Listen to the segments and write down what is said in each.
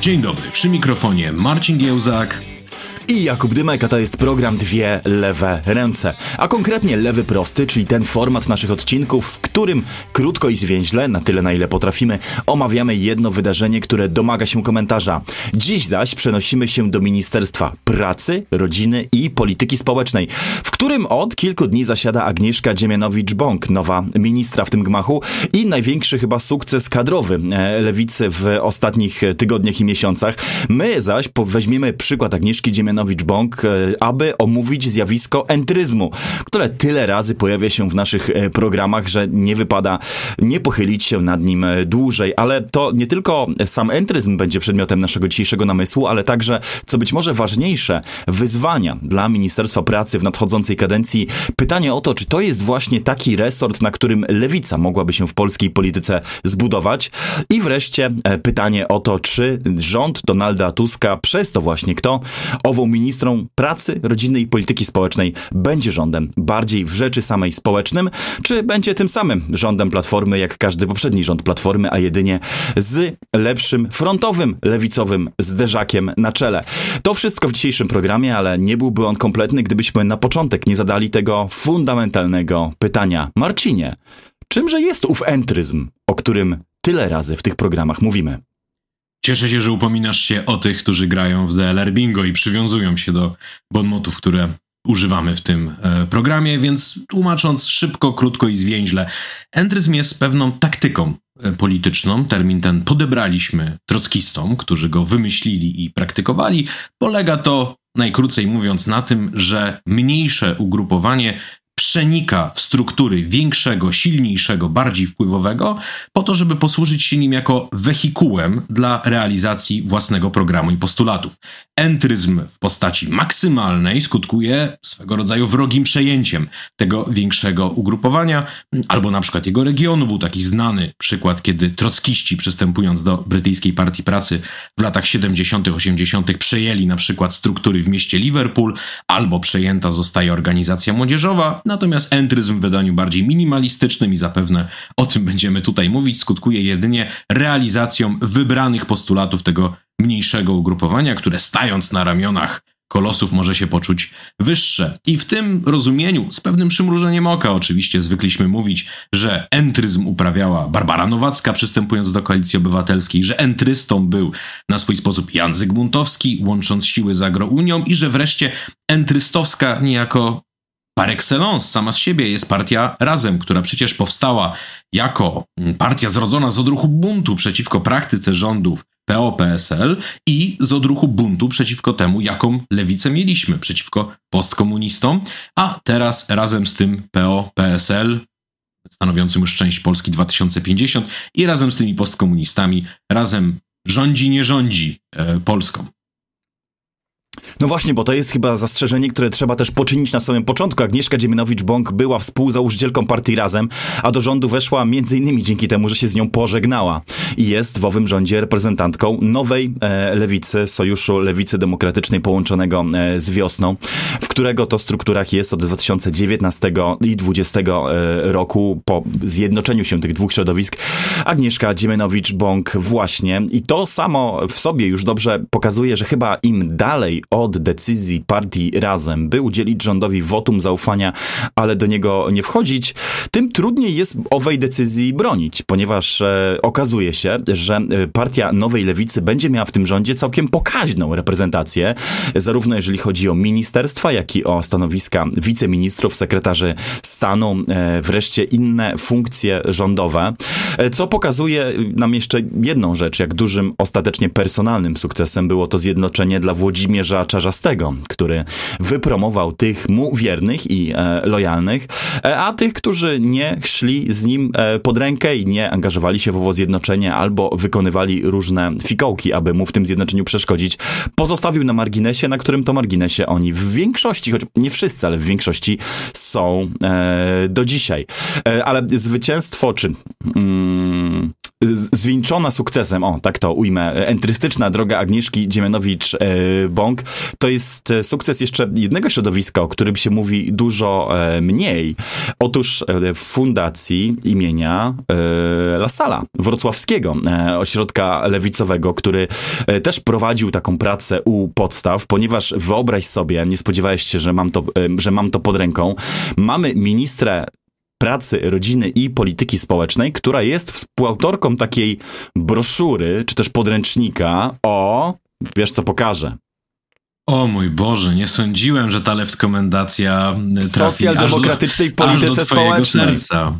Dzień dobry, przy mikrofonie Marcin Giełzak i Jakub Dymek, a to jest program Dwie Lewe Ręce. A konkretnie Lewy Prosty, czyli ten format naszych odcinków, w którym krótko i zwięźle, na tyle na ile potrafimy, omawiamy jedno wydarzenie, które domaga się komentarza. Dziś zaś przenosimy się do Ministerstwa Pracy, Rodziny i Polityki Społecznej, w którym od kilku dni zasiada Agnieszka Dziemianowicz-Bąk, nowa ministra w tym gmachu i największy chyba sukces kadrowy e, lewicy w ostatnich tygodniach i miesiącach. My zaś weźmiemy przykład Agnieszki Dziemianowicz Siemianowicz-Bąk, e, aby omówić zjawisko entryzmu, które tyle razy pojawia się w naszych e, programach, że nie wypada nie pochylić się nad nim e, dłużej. Ale to nie tylko sam entryzm będzie przedmiotem naszego dzisiejszego namysłu, ale także, co być może ważniejsze, wyzwania dla Ministerstwa Pracy w nadchodzącej kadencji. Pytanie o to, czy to jest właśnie taki resort, na którym lewica mogłaby się w polskiej polityce zbudować. I wreszcie pytanie o to, czy rząd Donalda Tuska, przez to właśnie kto, ową ministrą pracy, rodziny i polityki społecznej będzie rządem bardziej w rzeczy samej społecznym, czy będzie tym samym rządem Platformy, jak każdy poprzedni rząd Platformy, a jedynie z lepszym frontowym, lewicowym zderzakiem na czele. To wszystko w dzisiejszym programie, ale nie byłby on kompletny, gdybyśmy na początek nie zadali tego fundamentalnego pytania. Marcinie, czymże jest ów entryzm, o którym tyle razy w tych programach mówimy? Cieszę się, że upominasz się o tych, którzy grają w DLR Bingo i przywiązują się do bonmotów, które używamy w tym e, programie, więc tłumacząc szybko, krótko i zwięźle, entryzm jest pewną taktyką e, polityczną. Termin ten podebraliśmy trockistom, którzy go wymyślili i praktykowali. Polega to najkrócej mówiąc na tym, że mniejsze ugrupowanie przenika w struktury większego, silniejszego, bardziej wpływowego, po to, żeby posłużyć się nim jako wehikułem dla realizacji własnego programu i postulatów. Entryzm w postaci maksymalnej skutkuje swego rodzaju wrogim przejęciem tego większego ugrupowania, albo na przykład jego regionu. Był taki znany przykład, kiedy trockiści przystępując do brytyjskiej partii pracy w latach 70., 80., przejęli na przykład struktury w mieście Liverpool, albo przejęta zostaje organizacja młodzieżowa, Natomiast entryzm w wydaniu bardziej minimalistycznym i zapewne o tym będziemy tutaj mówić, skutkuje jedynie realizacją wybranych postulatów tego mniejszego ugrupowania, które stając na ramionach kolosów może się poczuć wyższe. I w tym rozumieniu, z pewnym przymrużeniem oka oczywiście, zwykliśmy mówić, że entryzm uprawiała Barbara Nowacka przystępując do Koalicji Obywatelskiej, że entrystą był na swój sposób Jan Zygmuntowski, łącząc siły z Agrounią i że wreszcie entrystowska niejako par excellence, sama z siebie jest partia Razem, która przecież powstała jako partia zrodzona z odruchu buntu przeciwko praktyce rządów PO-PSL i z odruchu buntu przeciwko temu, jaką lewicę mieliśmy, przeciwko postkomunistom, a teraz razem z tym PO-PSL stanowiącym już część Polski 2050 i razem z tymi postkomunistami, razem rządzi, nie rządzi e, Polską. No właśnie, bo to jest chyba zastrzeżenie, które trzeba też poczynić na samym początku. Agnieszka Dziemianowicz-Bąk była współzałożycielką partii Razem, a do rządu weszła innymi dzięki temu, że się z nią pożegnała. I jest w owym rządzie reprezentantką nowej e, lewicy, Sojuszu Lewicy Demokratycznej połączonego e, z wiosną, w którego to strukturach jest od 2019 i 2020 e, roku po zjednoczeniu się tych dwóch środowisk Agnieszka Dziemianowicz-Bąk właśnie. I to samo w sobie już dobrze pokazuje, że chyba im dalej od decyzji partii Razem, by udzielić rządowi wotum zaufania, ale do niego nie wchodzić, tym trudniej jest owej decyzji bronić, ponieważ e, okazuje się, że e, partia Nowej Lewicy będzie miała w tym rządzie całkiem pokaźną reprezentację, zarówno jeżeli chodzi o ministerstwa, jak i o stanowiska wiceministrów, sekretarzy stanu, e, wreszcie inne funkcje rządowe, e, co pokazuje nam jeszcze jedną rzecz, jak dużym ostatecznie personalnym sukcesem było to zjednoczenie dla Włodzimierza Czarzastego, który wypromował tych mu wiernych i e, lojalnych, e, a tych, którzy nie szli z nim e, pod rękę i nie angażowali się w owo zjednoczenie albo wykonywali różne fikołki, aby mu w tym zjednoczeniu przeszkodzić, pozostawił na marginesie, na którym to marginesie oni w większości, choć nie wszyscy, ale w większości są e, do dzisiaj. E, ale zwycięstwo, czy... Mm, zwieńczona sukcesem, o tak to ujmę, entrystyczna droga Agnieszki Dziemianowicz-Bąk, to jest sukces jeszcze jednego środowiska, o którym się mówi dużo mniej. Otóż w fundacji imienia Lasala Wrocławskiego, ośrodka lewicowego, który też prowadził taką pracę u podstaw, ponieważ wyobraź sobie, nie spodziewałeś się, że mam to, że mam to pod ręką, mamy ministrę pracy, rodziny i polityki społecznej, która jest współautorką takiej broszury, czy też podręcznika o, wiesz co pokażę, o mój Boże, nie sądziłem, że ta leftkomendacja trafi socjaldemokratycznej aż do, polityce aż do społecznej. serca.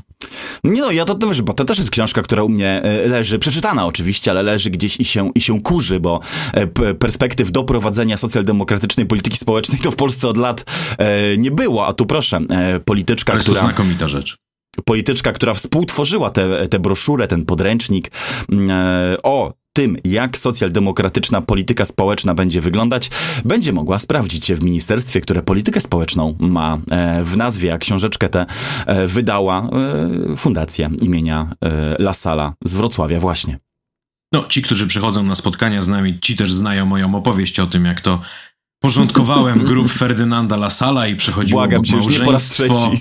Nie no, ja to też, bo to też jest książka, która u mnie e, leży, przeczytana oczywiście, ale leży gdzieś i się, i się kurzy, bo e, perspektyw doprowadzenia socjaldemokratycznej polityki społecznej to w Polsce od lat e, nie było, a tu proszę, polityczka, ale która... to znakomita rzecz. Polityczka, która współtworzyła tę broszurę, ten podręcznik mm, o tym, jak socjaldemokratyczna polityka społeczna będzie wyglądać, będzie mogła sprawdzić się w ministerstwie, które politykę społeczną ma e, w nazwie, a książeczkę tę e, wydała e, fundacja imienia La Sala z Wrocławia właśnie. No, ci, którzy przychodzą na spotkania z nami, ci też znają moją opowieść o tym, jak to porządkowałem grup Ferdynanda Lasala i przechodziło Błagam cię, już nie po raz trzeci.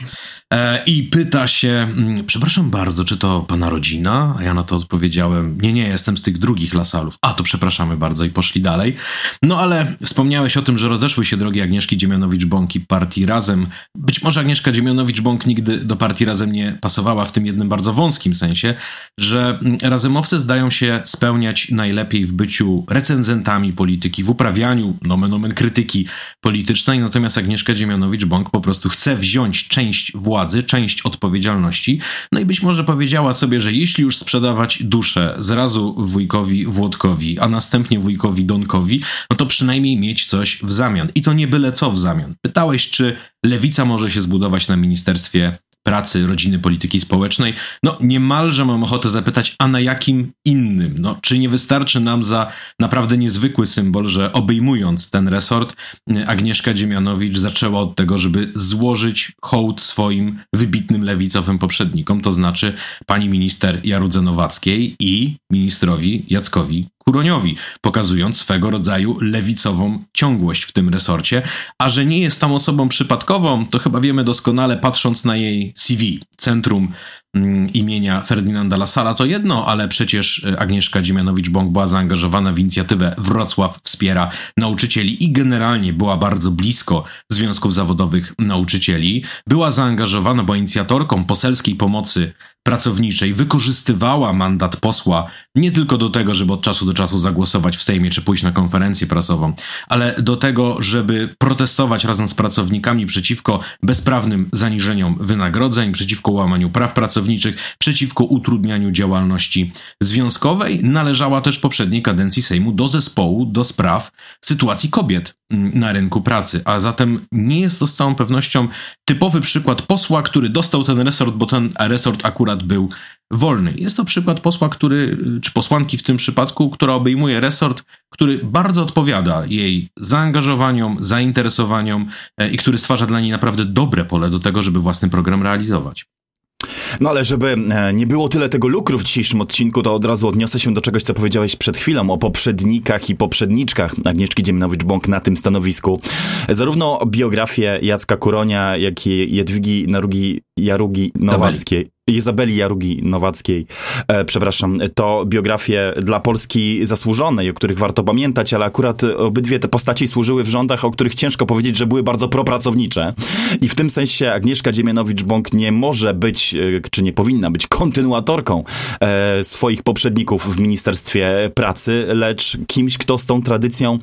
E, I pyta się, mm, przepraszam bardzo, czy to pana rodzina? A ja na to odpowiedziałem, nie, nie, jestem z tych drugich lasalów. A, to przepraszamy bardzo i poszli dalej. No ale wspomniałeś o tym, że rozeszły się drogi Agnieszki Dziemianowicz-Bąk i partii Razem. Być może Agnieszka Dziemianowicz-Bąk nigdy do partii Razem nie pasowała w tym jednym bardzo wąskim sensie, że mm, razemowcy zdają się spełniać najlepiej w byciu recenzentami polityki, w uprawianiu nomen omen krytyki politycznej, natomiast Agnieszka Dziemianowicz-Bąk po prostu chce wziąć część władzy władzy, część odpowiedzialności. No i być może powiedziała sobie, że jeśli już sprzedawać duszę zrazu wujkowi Włodkowi, a następnie wujkowi Donkowi, no to przynajmniej mieć coś w zamian. I to nie byle co w zamian. Pytałeś, czy lewica może się zbudować na ministerstwie pracy, rodziny, polityki społecznej, no niemalże mam ochotę zapytać, a na jakim innym? No, czy nie wystarczy nam za naprawdę niezwykły symbol, że obejmując ten resort, Agnieszka Dziemianowicz zaczęła od tego, żeby złożyć hołd swoim wybitnym lewicowym poprzednikom, to znaczy pani minister Jarudze Nowackiej i ministrowi Jackowi Kuroniowi, pokazując swego rodzaju lewicową ciągłość w tym resorcie, a że nie jest tam osobą przypadkową, to chyba wiemy doskonale patrząc na jej CV. Centrum imienia Ferdynanda Lasala to jedno, ale przecież e, Agnieszka Dziemianowicz-Bąk była zaangażowana w inicjatywę Wrocław wspiera nauczycieli i generalnie była bardzo blisko związków zawodowych nauczycieli. Była zaangażowana, bo inicjatorką poselskiej pomocy pracowniczej wykorzystywała mandat posła nie tylko do tego, żeby od czasu do czasu zagłosować w Sejmie czy pójść na konferencję prasową, ale do tego, żeby protestować razem z pracownikami przeciwko bezprawnym zaniżeniom wynagrodzeń, przeciwko łamaniu praw pracowniczych, przeciwko utrudnianiu działalności związkowej. Należała też w poprzedniej kadencji Sejmu do zespołu do spraw sytuacji kobiet mm, na rynku pracy, a zatem nie jest to z całą pewnością typowy przykład posła, który dostał ten resort, bo ten resort akurat był wolny. Jest to przykład posła, który, czy posłanki w tym przypadku, która obejmuje resort, który bardzo odpowiada jej zaangażowaniom, zainteresowaniom e, i który stwarza dla niej naprawdę dobre pole do tego, żeby własny program realizować. No ale żeby e, nie było tyle tego lukru w dzisiejszym odcinku, to od razu odniosę się do czegoś, co powiedziałeś przed chwilą o poprzednikach i poprzedniczkach Agnieszki Dziemnowicz-Bąk na tym stanowisku. Zarówno biografię Jacka Kuronia, jak i Jadwigi Narugi Jarugi Nowackiej. Izabeli Jarugi Nowackiej, e, przepraszam, to biografie dla Polski zasłużonej, o których warto pamiętać, ale akurat obydwie te postaci służyły w rządach, o których ciężko powiedzieć, że były bardzo propracownicze. I w tym sensie Agnieszka Dziemianowicz-Bąk nie może być, e, czy nie powinna być kontynuatorką e, swoich poprzedników w Ministerstwie Pracy, lecz kimś, kto z tą tradycją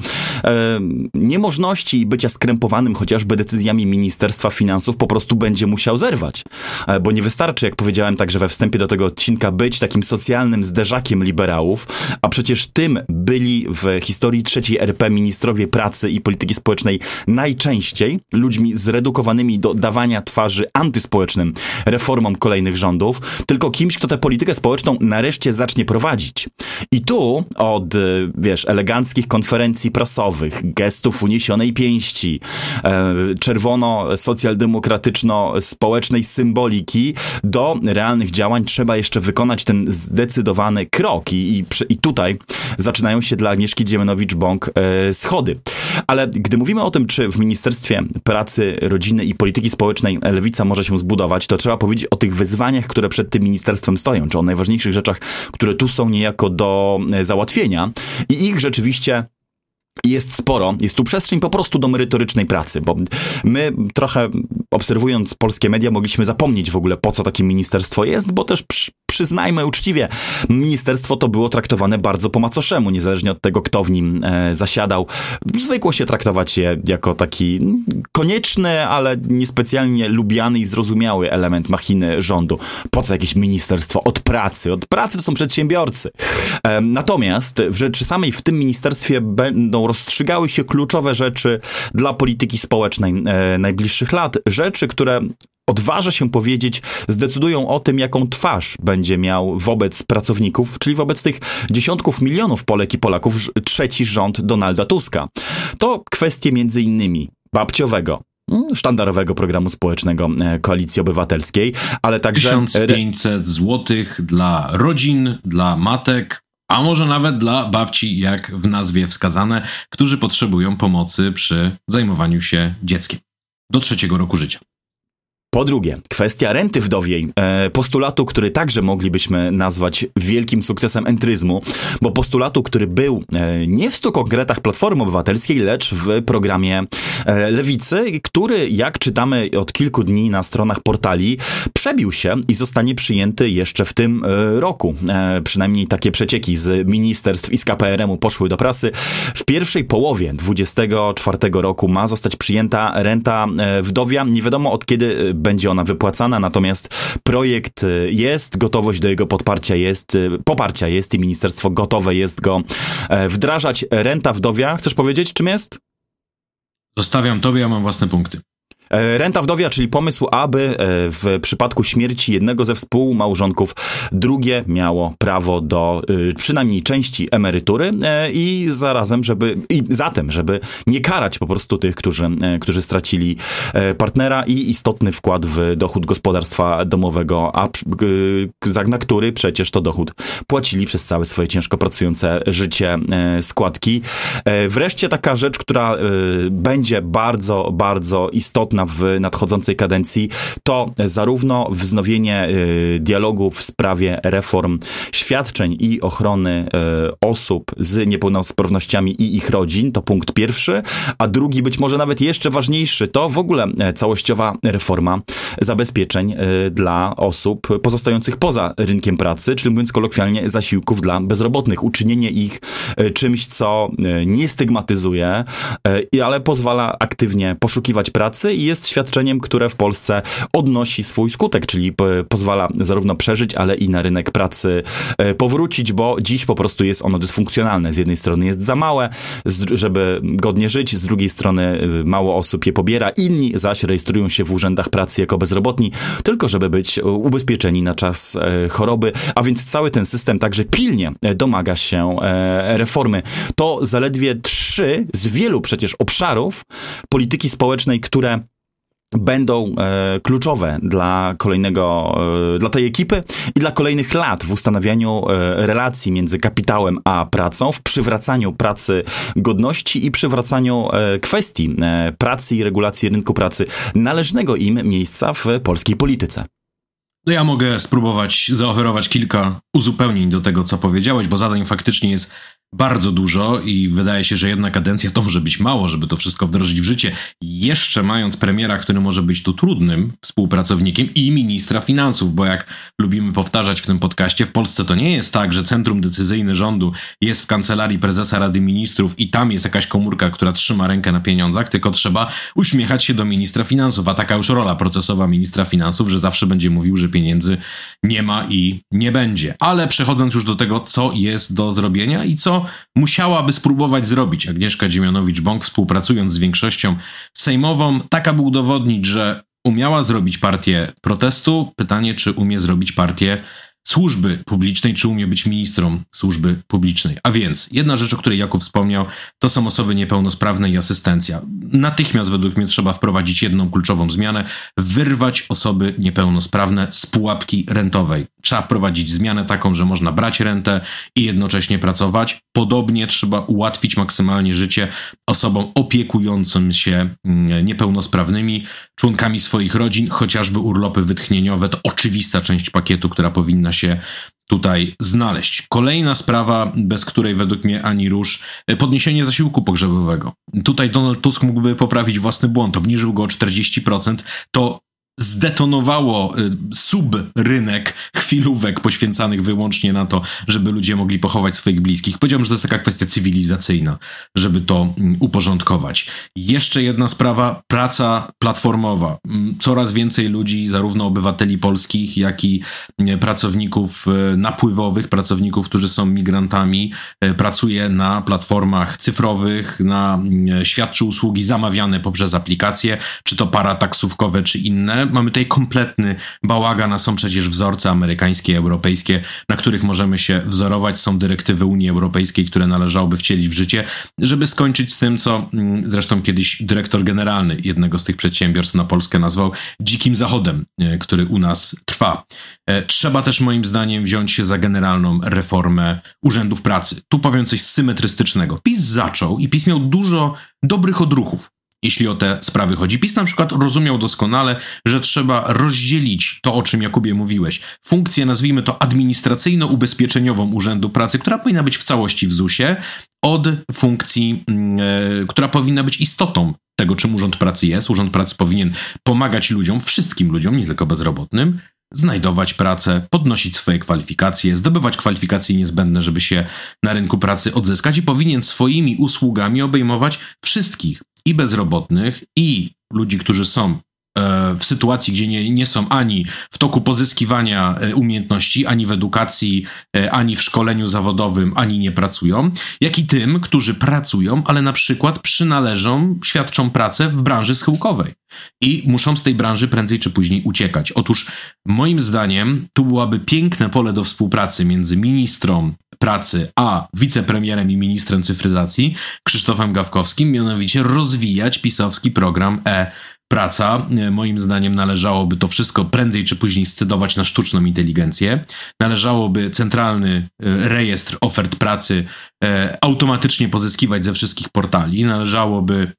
e, niemożności bycia skrępowanym chociażby decyzjami Ministerstwa Finansów po prostu będzie musiał zerwać. E, bo nie wystarczy, jak powiedziałem, powiedziałem także we wstępie do tego odcinka, być takim socjalnym zderzakiem liberałów, a przecież tym byli w historii trzeciej RP ministrowie pracy i polityki społecznej najczęściej ludźmi zredukowanymi do dawania twarzy antyspołecznym reformom kolejnych rządów, tylko kimś, kto tę politykę społeczną nareszcie zacznie prowadzić. I tu od, wiesz, eleganckich konferencji prasowych, gestów uniesionej pięści, e, czerwono-socjaldemokratyczno-społecznej symboliki do realnych działań trzeba jeszcze wykonać ten zdecydowany krok i, i, i tutaj zaczynają się dla Agnieszki Dziemianowicz-Bąk e, schody. Ale gdy mówimy o tym, czy w Ministerstwie Pracy, Rodziny i Polityki Społecznej Lewica może się zbudować, to trzeba powiedzieć o tych wyzwaniach, które przed tym ministerstwem stoją, czy o najważniejszych rzeczach, które tu są niejako do e, załatwienia i ich rzeczywiście jest sporo, jest tu przestrzeń po prostu do merytorycznej pracy, bo my trochę obserwując polskie media mogliśmy zapomnieć w ogóle po co takie ministerstwo jest, bo też przy, przyznajmy uczciwie, ministerstwo to było traktowane bardzo po macoszemu, niezależnie od tego, kto w nim e, zasiadał. Zwykło się traktować je jako taki konieczny, ale niespecjalnie lubiany i zrozumiały element machiny rządu. Po co jakieś ministerstwo? Od pracy. Od pracy to są przedsiębiorcy. E, natomiast w rzeczy samej w tym ministerstwie będą rozstrzygały się kluczowe rzeczy dla polityki społecznej e, najbliższych lat. Rzeczy, które odważa się powiedzieć, zdecydują o tym, jaką twarz będzie miał wobec pracowników, czyli wobec tych dziesiątków milionów Polek i Polaków trzeci rząd Donalda Tuska. To kwestie między innymi babciowego, mm, sztandarowego programu społecznego e, Koalicji Obywatelskiej, ale także... 1500 złotych dla rodzin, dla matek, a może nawet dla babci, jak w nazwie wskazane, którzy potrzebują pomocy przy zajmowaniu się dzieckiem do trzeciego roku życia. Po drugie, kwestia renty wdowiej, e, postulatu, który także moglibyśmy nazwać wielkim sukcesem entryzmu, bo postulatu, który był e, nie w stu konkretach Platformy Obywatelskiej, lecz w programie e, Lewicy, który, jak czytamy od kilku dni na stronach portali, przebił się i zostanie przyjęty jeszcze w tym roku. Przynajmniej takie przecieki z ministerstw i z KPRM-u poszły do prasy. W pierwszej połowie 2024 roku ma zostać przyjęta renta wdowia. Nie wiadomo od kiedy będzie ona wypłacana, natomiast projekt y, jest, gotowość do jego podparcia jest, y, poparcia jest i ministerstwo gotowe jest go e, wdrażać. Renta wdowia, chcesz powiedzieć, czym jest? Zostawiam tobie, ja mam własne punkty. E, renta wdowia, czyli pomysł, aby e, w przypadku śmierci jednego ze współmałżonków drugie miało prawo do e, przynajmniej części emerytury i zarazem, żeby i zatem, żeby nie karać po prostu tych, którzy, którzy stracili partnera i istotny wkład w dochód gospodarstwa domowego, a na który przecież to dochód płacili przez całe swoje ciężko pracujące życie składki. Wreszcie taka rzecz, która będzie bardzo, bardzo istotna w nadchodzącej kadencji, to zarówno wznowienie y, dialogu w sprawie reform świadczeń i ochrony y, osób z niepełnosprawnościami i ich rodzin, to punkt pierwszy, a drugi, być może nawet jeszcze ważniejszy, to w ogóle e, całościowa reforma zabezpieczeń y, dla osób pozostających poza rynkiem pracy, czyli mówiąc kolokwialnie, zasiłków dla bezrobotnych. Uczynienie ich czymś, co nie stygmatyzuje, ale pozwala aktywnie poszukiwać pracy i jest świadczeniem, które w Polsce odnosi swój skutek, czyli pozwala zarówno przeżyć, ale i na rynek pracy e, powrócić, bo dziś po prostu jest ono dysfunkcjonalne. Z jednej strony jest za małe, żeby godnie żyć, z drugiej strony e, mało osób je pobiera, inni zaś rejestrują się w urzędach pracy jako bezrobotni, tylko żeby być ubezpieczeni na czas e, choroby, a więc cały ten system także pilnie domaga się reformy. To zaledwie trzy z wielu przecież obszarów polityki społecznej, które będą e, kluczowe dla kolejnego, e, dla tej ekipy i dla kolejnych lat w ustanawianiu e, relacji między kapitałem a pracą, w przywracaniu pracy godności i przywracaniu e, kwestii e, pracy i regulacji rynku pracy należnego im miejsca w polskiej polityce. No ja mogę spróbować zaoferować kilka uzupełnień do tego, co powiedziałeś, bo zadań faktycznie jest bardzo dużo i wydaje się, że jedna kadencja to może być mało, żeby to wszystko wdrożyć w życie. Jeszcze mając premiera, który może być tu trudnym współpracownikiem i ministra finansów, bo jak lubimy powtarzać w tym podcaście, w Polsce to nie jest tak, że centrum decyzyjne rządu jest w kancelarii prezesa Rady Ministrów i tam jest jakaś komórka, która trzyma rękę na pieniądzach, tylko trzeba uśmiechać się do ministra finansów, a taka już rola procesowa ministra finansów, że zawsze będzie mówił, że pieniędzy nie ma i nie będzie. Ale przechodząc już do tego, co jest do zrobienia i co musiałaby spróbować zrobić Agnieszka Dziemianowicz-Bąk, współpracując z większością sejmową, tak aby udowodnić, że umiała zrobić partię protestu. Pytanie, czy umie zrobić partię służby publicznej, czy umie być ministrą służby publicznej. A więc, jedna rzecz, o której Jakub wspomniał, to są osoby niepełnosprawne i asystencja. Natychmiast według mnie trzeba wprowadzić jedną kluczową zmianę, wyrwać osoby niepełnosprawne z pułapki rentowej. Trzeba wprowadzić zmianę taką, że można brać rentę i jednocześnie pracować. Podobnie trzeba ułatwić maksymalnie życie osobom opiekującym się mm, niepełnosprawnymi, członkami swoich rodzin, chociażby urlopy wytchnieniowe to oczywista część pakietu, która powinna się tutaj znaleźć. Kolejna sprawa, bez której według mnie ani rusz, podniesienie zasiłku pogrzebowego. Tutaj Donald Tusk mógłby poprawić własny błąd, obniżył go o 40%. To zdetonowało y, subrynek chwilówek poświęcanych wyłącznie na to, żeby ludzie mogli pochować swoich bliskich. Powiedziałbym, że to jest taka kwestia cywilizacyjna, żeby to mm, uporządkować. Jeszcze jedna sprawa, praca platformowa. Mm, coraz więcej ludzi, zarówno obywateli polskich, jak i mm, pracowników y, napływowych, pracowników, którzy są migrantami, y, pracuje na platformach cyfrowych, na świadczy usługi zamawiane poprzez aplikacje, czy to parataksówkowe, czy inne mamy tutaj kompletny bałagan, a są przecież wzorce amerykańskie, europejskie, na których możemy się wzorować. Są dyrektywy Unii Europejskiej, które należałoby wcielić w życie, żeby skończyć z tym, co mm, zresztą kiedyś dyrektor generalny jednego z tych przedsiębiorstw na Polskę nazwał dzikim zachodem, e, który u nas trwa. E, trzeba też moim zdaniem wziąć się za generalną reformę urzędów pracy. Tu powiem coś symetrystycznego. PiS zaczął i PiS miał dużo dobrych odruchów jeśli o te sprawy chodzi. PiS na przykład rozumiał doskonale, że trzeba rozdzielić to, o czym Jakubie mówiłeś, funkcję, nazwijmy to administracyjno-ubezpieczeniową Urzędu Pracy, która powinna być w całości w ZUS-ie, od funkcji, yy, która powinna być istotą tego, czym Urząd Pracy jest. Urząd Pracy powinien pomagać ludziom, wszystkim ludziom, nie tylko bezrobotnym, znajdować pracę, podnosić swoje kwalifikacje, zdobywać kwalifikacje niezbędne, żeby się na rynku pracy odzyskać i powinien swoimi usługami obejmować wszystkich i bezrobotnych, i ludzi, którzy są e, w sytuacji, gdzie nie, nie są ani w toku pozyskiwania e, umiejętności, ani w edukacji, e, ani w szkoleniu zawodowym, ani nie pracują, jak i tym, którzy pracują, ale na przykład przynależą, świadczą pracę w branży schyłkowej i muszą z tej branży prędzej czy później uciekać. Otóż moim zdaniem tu byłaby piękne pole do współpracy między ministrą pracy, a wicepremierem i ministrem cyfryzacji Krzysztofem Gawkowskim, mianowicie rozwijać pisowski program e praca. Moim zdaniem należałoby to wszystko prędzej czy później scedować na sztuczną inteligencję. Należałoby centralny e, rejestr ofert pracy e, automatycznie pozyskiwać ze wszystkich portali. Należałoby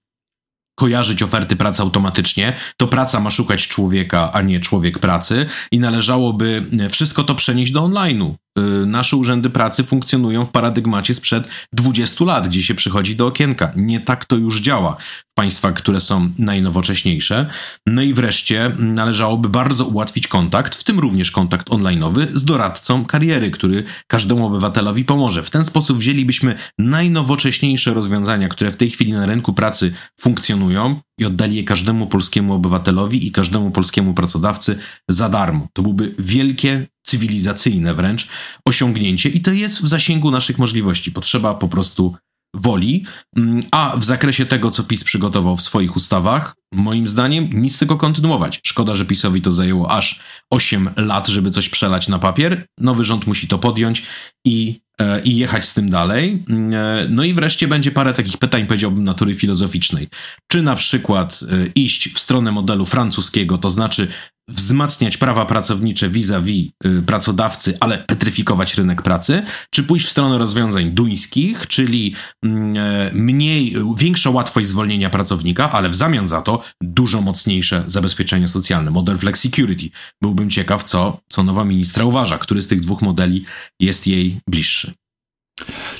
kojarzyć oferty pracy automatycznie, to praca ma szukać człowieka, a nie człowiek pracy i należałoby wszystko to przenieść do online'u. Y, nasze urzędy pracy funkcjonują w paradygmacie sprzed 20 lat, gdzie się przychodzi do okienka. Nie tak to już działa w państwach, które są najnowocześniejsze. No i wreszcie należałoby bardzo ułatwić kontakt, w tym również kontakt onlineowy z doradcą kariery, który każdemu obywatelowi pomoże. W ten sposób wzięlibyśmy najnowocześniejsze rozwiązania, które w tej chwili na rynku pracy funkcjonują i oddali je każdemu polskiemu obywatelowi i każdemu polskiemu pracodawcy za darmo. To byłby wielkie cywilizacyjne wręcz osiągnięcie i to jest w zasięgu naszych możliwości. Potrzeba po prostu woli, mm, a w zakresie tego, co PiS przygotował w swoich ustawach, moim zdaniem nic tego kontynuować. Szkoda, że PiSowi to zajęło aż 8 lat, żeby coś przelać na papier. Nowy rząd musi to podjąć i, e, i jechać z tym dalej. Mm, e, no i wreszcie będzie parę takich pytań, powiedziałbym, natury filozoficznej. Czy na przykład e, iść w stronę modelu francuskiego, to znaczy wzmacniać prawa pracownicze vis-a-vis -vis pracodawcy, ale petryfikować rynek pracy, czy pójść w stronę rozwiązań duńskich, czyli mm, mniej, większa łatwość zwolnienia pracownika, ale w zamian za to dużo mocniejsze zabezpieczenie socjalne, model flexicurity. Byłbym ciekaw, co, co nowa ministra uważa, który z tych dwóch modeli jest jej bliższy.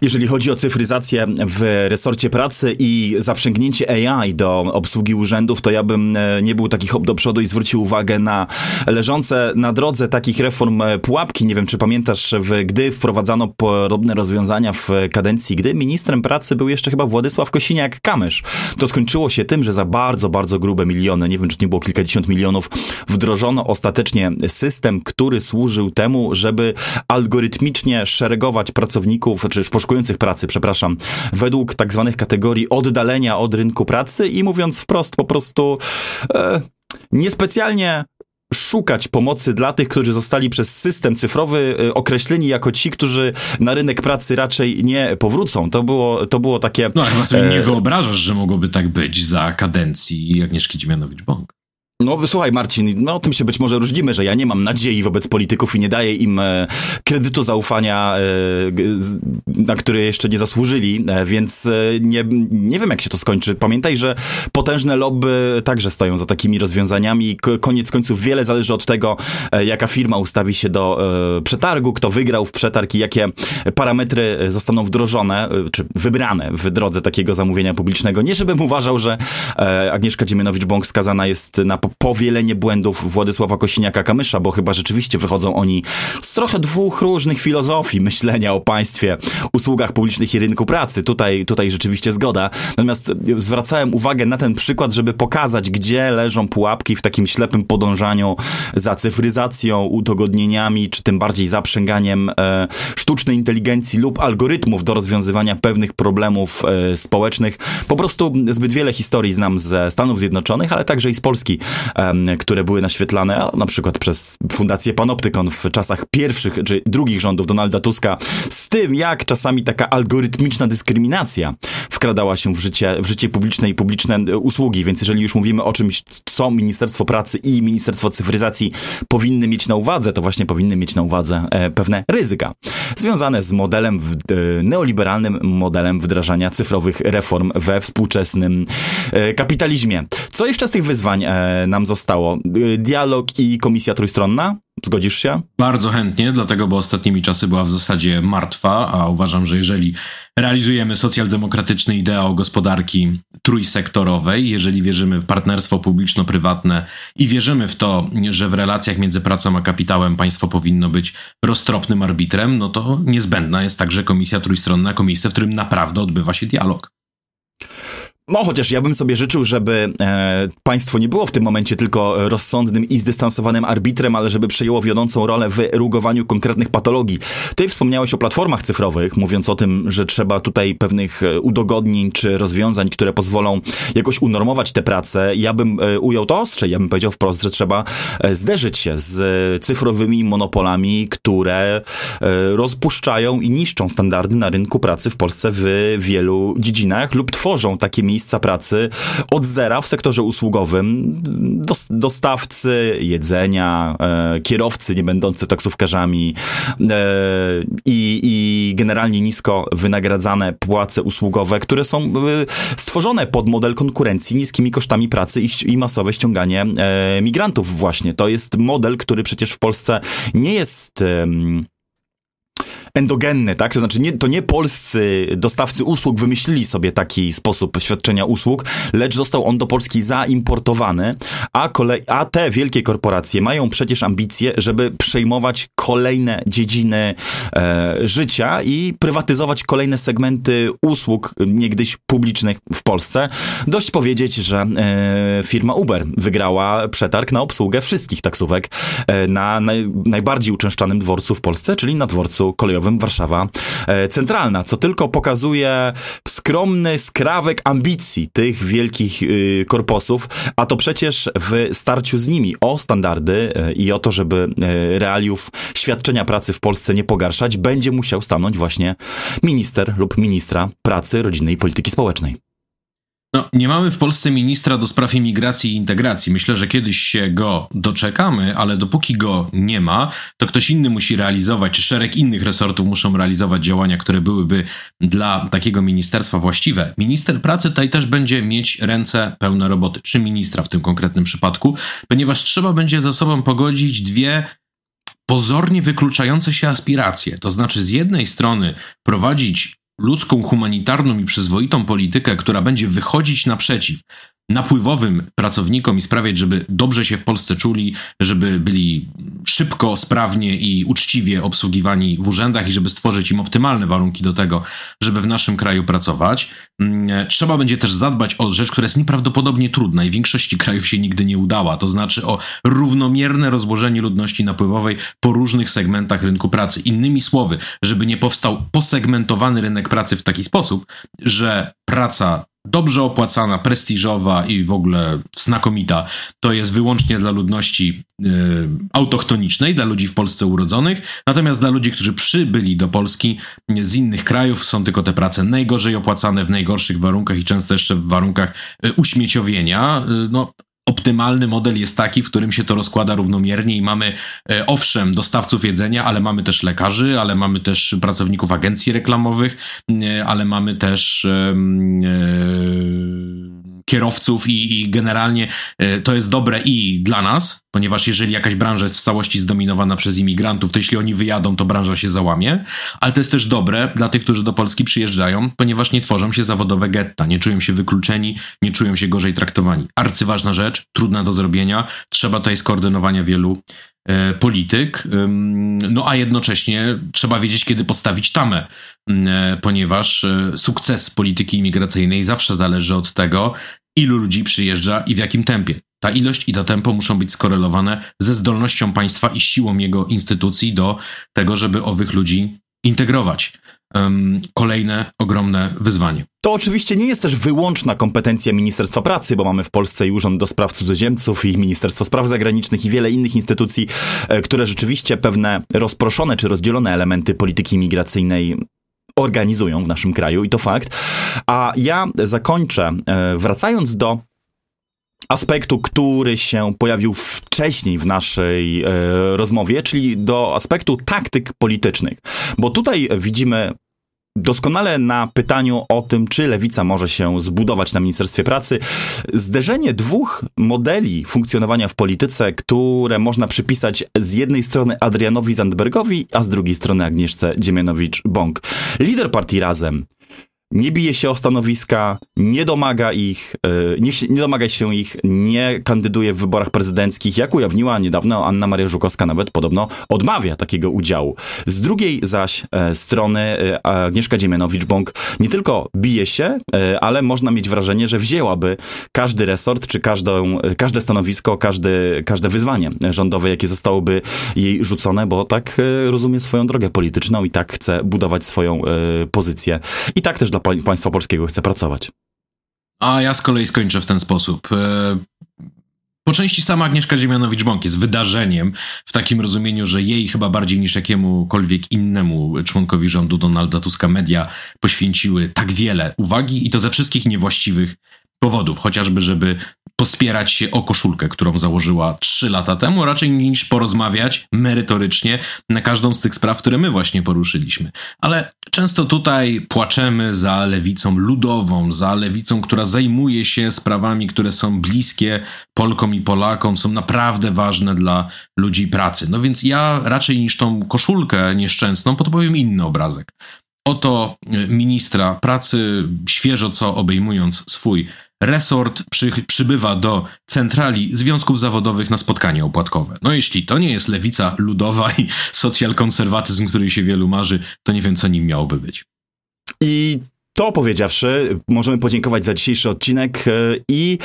Jeżeli chodzi o cyfryzację w resorcie pracy i zaprzęgnięcie AI do obsługi urzędów, to ja bym e, nie był taki hop do przodu i zwrócił uwagę na leżące na drodze takich reform e, pułapki. Nie wiem, czy pamiętasz, gdy wprowadzano podobne rozwiązania w kadencji, gdy ministrem pracy był jeszcze chyba Władysław Kosiniak-Kamysz. To skończyło się tym, że za bardzo, bardzo grube miliony, nie wiem, czy nie było kilkadziesiąt milionów, wdrożono ostatecznie system, który służył temu, żeby algorytmicznie szeregować pracowników czy już poszukujących pracy, przepraszam, według tak zwanych kategorii oddalenia od rynku pracy i mówiąc wprost, po prostu e, niespecjalnie szukać pomocy dla tych, którzy zostali przez system cyfrowy y, określeni jako ci, którzy na rynek pracy raczej nie powrócą. To było, to było takie... No, chyba sobie nie wyobrażasz, że mogłoby tak być za kadencji Agnieszki Dziemianowicz-Bąk. No słuchaj Marcin, no o tym się być może różnimy, że ja nie mam nadziei wobec polityków i nie daję im e, kredytu zaufania, e, na który jeszcze nie zasłużyli, e, więc e, nie, nie wiem jak się to skończy. Pamiętaj, że potężne lobby także stoją za takimi rozwiązaniami. Koniec końców wiele zależy od tego, e, jaka firma ustawi się do e, przetargu, kto wygrał w przetarg i jakie parametry zostaną wdrożone, czy wybrane w drodze takiego zamówienia publicznego. Nie żebym uważał, że Agnieszka Dziemianowicz-Bąk skazana jest na powielenie błędów Władysława Kosiniaka-Kamysza, bo chyba rzeczywiście wychodzą oni z trochę dwóch różnych filozofii myślenia o państwie, usługach publicznych i rynku pracy. Tutaj, tutaj rzeczywiście zgoda. Natomiast zwracałem uwagę na ten przykład, żeby pokazać, gdzie leżą pułapki w takim ślepym podążaniu za cyfryzacją, udogodnieniami, czy tym bardziej zaprzęganiem e, sztucznej inteligencji lub algorytmów do rozwiązywania pewnych problemów e, społecznych. Po prostu zbyt wiele historii znam ze Stanów Zjednoczonych, ale także i z Polski, które były naświetlane na przykład przez Fundację Panoptykon w czasach pierwszych czy drugich rządów Donalda Tuska, z tym jak czasami taka algorytmiczna dyskryminacja wkradała się w życie, w życie publiczne i publiczne e, usługi. Więc jeżeli już mówimy o czymś, co Ministerstwo Pracy i Ministerstwo Cyfryzacji powinny mieć na uwadze, to właśnie powinny mieć na uwadze e, pewne ryzyka związane z modelem, e, neoliberalnym modelem wdrażania cyfrowych reform we współczesnym kapitalizmie. Co jeszcze z tych wyzwań nam zostało? Dialog i komisja trójstronna? Zgodzisz się? Bardzo chętnie, dlatego, bo ostatnimi czasy była w zasadzie martwa, a uważam, że jeżeli realizujemy socjaldemokratyczny ideał gospodarki trójsektorowej, jeżeli wierzymy w partnerstwo publiczno-prywatne i wierzymy w to, że w relacjach między pracą a kapitałem państwo powinno być roztropnym arbitrem, no to niezbędna jest także komisja trójstronna, komisja, w którym naprawdę odbywa się dialog. No, chociaż ja bym sobie życzył, żeby e, państwo nie było w tym momencie tylko rozsądnym i zdystansowanym arbitrem, ale żeby przejęło wiodącą rolę w rugowaniu konkretnych patologii. Ty wspomniałeś o platformach cyfrowych, mówiąc o tym, że trzeba tutaj pewnych e, udogodnień czy rozwiązań, które pozwolą jakoś unormować tę pracę. Ja bym e, ujął to ostrzej, ja bym powiedział wprost, że trzeba e, zderzyć się z cyfrowymi monopolami, które e, rozpuszczają i niszczą standardy na rynku pracy w Polsce w wielu dziedzinach lub tworzą takie miejsca pracy od zera w sektorze usługowym. Dostawcy jedzenia, e, kierowcy nie będący taksówkarzami e, i, i generalnie nisko wynagradzane płace usługowe, które są e, stworzone pod model konkurencji niskimi kosztami pracy i, i masowe ściąganie migrantów właśnie. To jest model, który przecież w Polsce nie jest endogenny, tak? To znaczy nie, to nie polscy dostawcy usług wymyślili sobie taki sposób świadczenia usług, lecz został on do Polski zaimportowany, a, kolej, a te wielkie korporacje mają przecież ambicje, żeby przejmować kolejne dziedziny e, życia i prywatyzować kolejne segmenty usług niegdyś publicznych w Polsce. Dość powiedzieć, że e, firma Uber wygrała przetarg na obsługę wszystkich taksówek e, na naj, najbardziej uczęszczanym dworcu w Polsce, czyli na dworcu kolejowym Warszawa e, Centralna, co tylko pokazuje skromny skrawek ambicji tych wielkich y, korposów, a to przecież w starciu z nimi o standardy e, i o to, żeby e, realiów świadczenia pracy w Polsce nie pogarszać, będzie musiał stanąć właśnie minister lub ministra pracy, rodziny i polityki społecznej. No, nie mamy w Polsce ministra do spraw imigracji i integracji. Myślę, że kiedyś się go doczekamy, ale dopóki go nie ma, to ktoś inny musi realizować, czy szereg innych resortów muszą realizować działania, które byłyby dla takiego ministerstwa właściwe. Minister pracy tutaj też będzie mieć ręce pełne roboty, czy ministra w tym konkretnym przypadku, ponieważ trzeba będzie ze sobą pogodzić dwie pozornie wykluczające się aspiracje. To znaczy, z jednej strony prowadzić ludzką, humanitarną i przyzwoitą politykę, która będzie wychodzić naprzeciw napływowym pracownikom i sprawiać, żeby dobrze się w Polsce czuli, żeby byli szybko, sprawnie i uczciwie obsługiwani w urzędach i żeby stworzyć im optymalne warunki do tego, żeby w naszym kraju pracować. Mm, trzeba będzie też zadbać o rzecz, która jest nieprawdopodobnie trudna i w większości krajów się nigdy nie udała, to znaczy o równomierne rozłożenie ludności napływowej po różnych segmentach rynku pracy. Innymi słowy, żeby nie powstał posegmentowany rynek pracy w taki sposób, że praca dobrze opłacana, prestiżowa i w ogóle znakomita, to jest wyłącznie dla ludności y, autochtonicznej, dla ludzi w Polsce urodzonych. Natomiast dla ludzi, którzy przybyli do Polski z innych krajów, są tylko te prace najgorzej opłacane, w najgorszych warunkach i często jeszcze w warunkach y, uśmieciowienia. Y, no, optymalny model jest taki, w którym się to rozkłada równomiernie i mamy e, owszem dostawców jedzenia, ale mamy też lekarzy, ale mamy też pracowników agencji reklamowych, e, ale mamy też e, kierowców i, i generalnie e, to jest dobre i dla nas, ponieważ jeżeli jakaś branża jest w całości zdominowana przez imigrantów, to jeśli oni wyjadą, to branża się załamie, ale to jest też dobre dla tych, którzy do Polski przyjeżdżają, ponieważ nie tworzą się zawodowe getta, nie czują się wykluczeni, nie czują się gorzej traktowani. Arcyważna rzecz, trudna do zrobienia, trzeba tutaj skoordynowania wielu polityk, no a jednocześnie trzeba wiedzieć, kiedy postawić tamę, e, ponieważ sukces polityki imigracyjnej zawsze zależy od tego, ilu ludzi przyjeżdża i w jakim tempie. Ta ilość i to tempo muszą być skorelowane ze zdolnością państwa i siłą jego instytucji do tego, żeby owych ludzi integrować. Um, kolejne ogromne wyzwanie. To oczywiście nie jest też wyłączna kompetencja Ministerstwa Pracy, bo mamy w Polsce i Urząd do Spraw Cudzoziemców, i Ministerstwo Spraw Zagranicznych, i wiele innych instytucji, e, które rzeczywiście pewne rozproszone czy rozdzielone elementy polityki migracyjnej organizują w naszym kraju i to fakt. A ja zakończę e, wracając do aspektu, który się pojawił wcześniej w naszej e, rozmowie, czyli do aspektu taktyk politycznych. Bo tutaj widzimy doskonale na pytaniu o tym, czy lewica może się zbudować na Ministerstwie Pracy, zderzenie dwóch modeli funkcjonowania w polityce, które można przypisać z jednej strony Adrianowi Zandbergowi, a z drugiej strony Agnieszce Dziemianowicz-Bąk. Lider partii Razem nie bije się o stanowiska, nie domaga ich, e, nie, nie, domaga się ich, nie kandyduje w wyborach prezydenckich, jak ujawniła niedawno Anna Maria Żukowska, nawet podobno odmawia takiego udziału. Z drugiej zaś e, strony e, Agnieszka Dziemianowicz-Bąk nie tylko bije się, ale można mieć wrażenie, że wzięłaby każdy resort, czy każdą, każde stanowisko, każdy, każde wyzwanie rządowe, jakie zostałoby jej rzucone, bo tak rozumie swoją drogę polityczną i tak chce budować swoją pozycję. I tak też dla państwa polskiego chce pracować. A ja z kolei skończę w ten sposób. E, po części sama Agnieszka Dziemianowicz-Bąk jest wydarzeniem w takim rozumieniu, że jej chyba bardziej niż jakiemukolwiek innemu członkowi rządu Donalda Tuska media poświęciły tak wiele uwagi i to ze wszystkich niewłaściwych powodów, chociażby żeby pospierać się o koszulkę, którą założyła trzy lata temu, raczej niż porozmawiać merytorycznie na każdą z tych spraw, które my właśnie poruszyliśmy. Ale często tutaj płaczemy za lewicą ludową, za lewicą, która zajmuje się sprawami, które są bliskie Polkom i Polakom, są naprawdę ważne dla ludzi pracy. No więc ja raczej niż tą koszulkę nieszczęsną podpowiem inny obrazek. Oto ministra pracy, świeżo co obejmując swój resort przy, przybywa do centrali związków zawodowych na spotkanie opłatkowe. No jeśli to nie jest lewica ludowa i socjalkonserwatyzm, który się wielu marzy, to nie wiem, co nim miałoby być. I to powiedziawszy, możemy podziękować za dzisiejszy odcinek e, i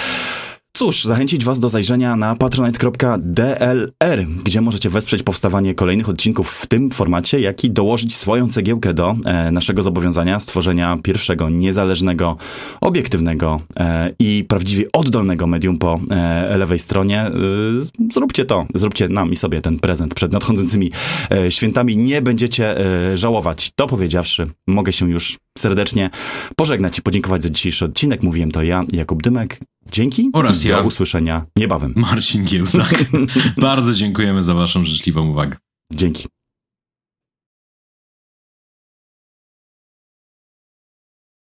Cóż, zachęcić Was do zajrzenia na patronite.dlr, gdzie możecie wesprzeć powstawanie kolejnych odcinków w tym formacie, jak i dołożyć swoją cegiełkę do e, naszego zobowiązania stworzenia pierwszego niezależnego, obiektywnego e, i prawdziwie oddolnego medium po e, lewej stronie. E, zróbcie to, zróbcie nam i sobie ten prezent przed nadchodzącymi e, świętami. Nie będziecie e, żałować. To powiedziawszy, mogę się już serdecznie pożegnać i podziękować za dzisiejszy odcinek. Mówiłem to ja, Jakub Dymek. Dzięki oraz ja. Do usłyszenia niebawem. Marcin Giełzak. Bardzo dziękujemy za waszą życzliwą uwagę. Dzięki.